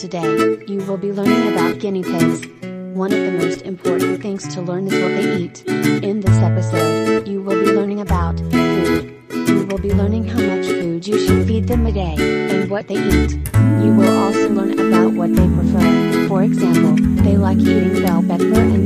today, you will be learning about guinea pigs. One of the most important things to learn is what they eat. In this episode, you will be learning about food. You will be learning how much food you should feed them a day, and what they eat. You will also learn about what they prefer. For example, they like eating bell pepper and.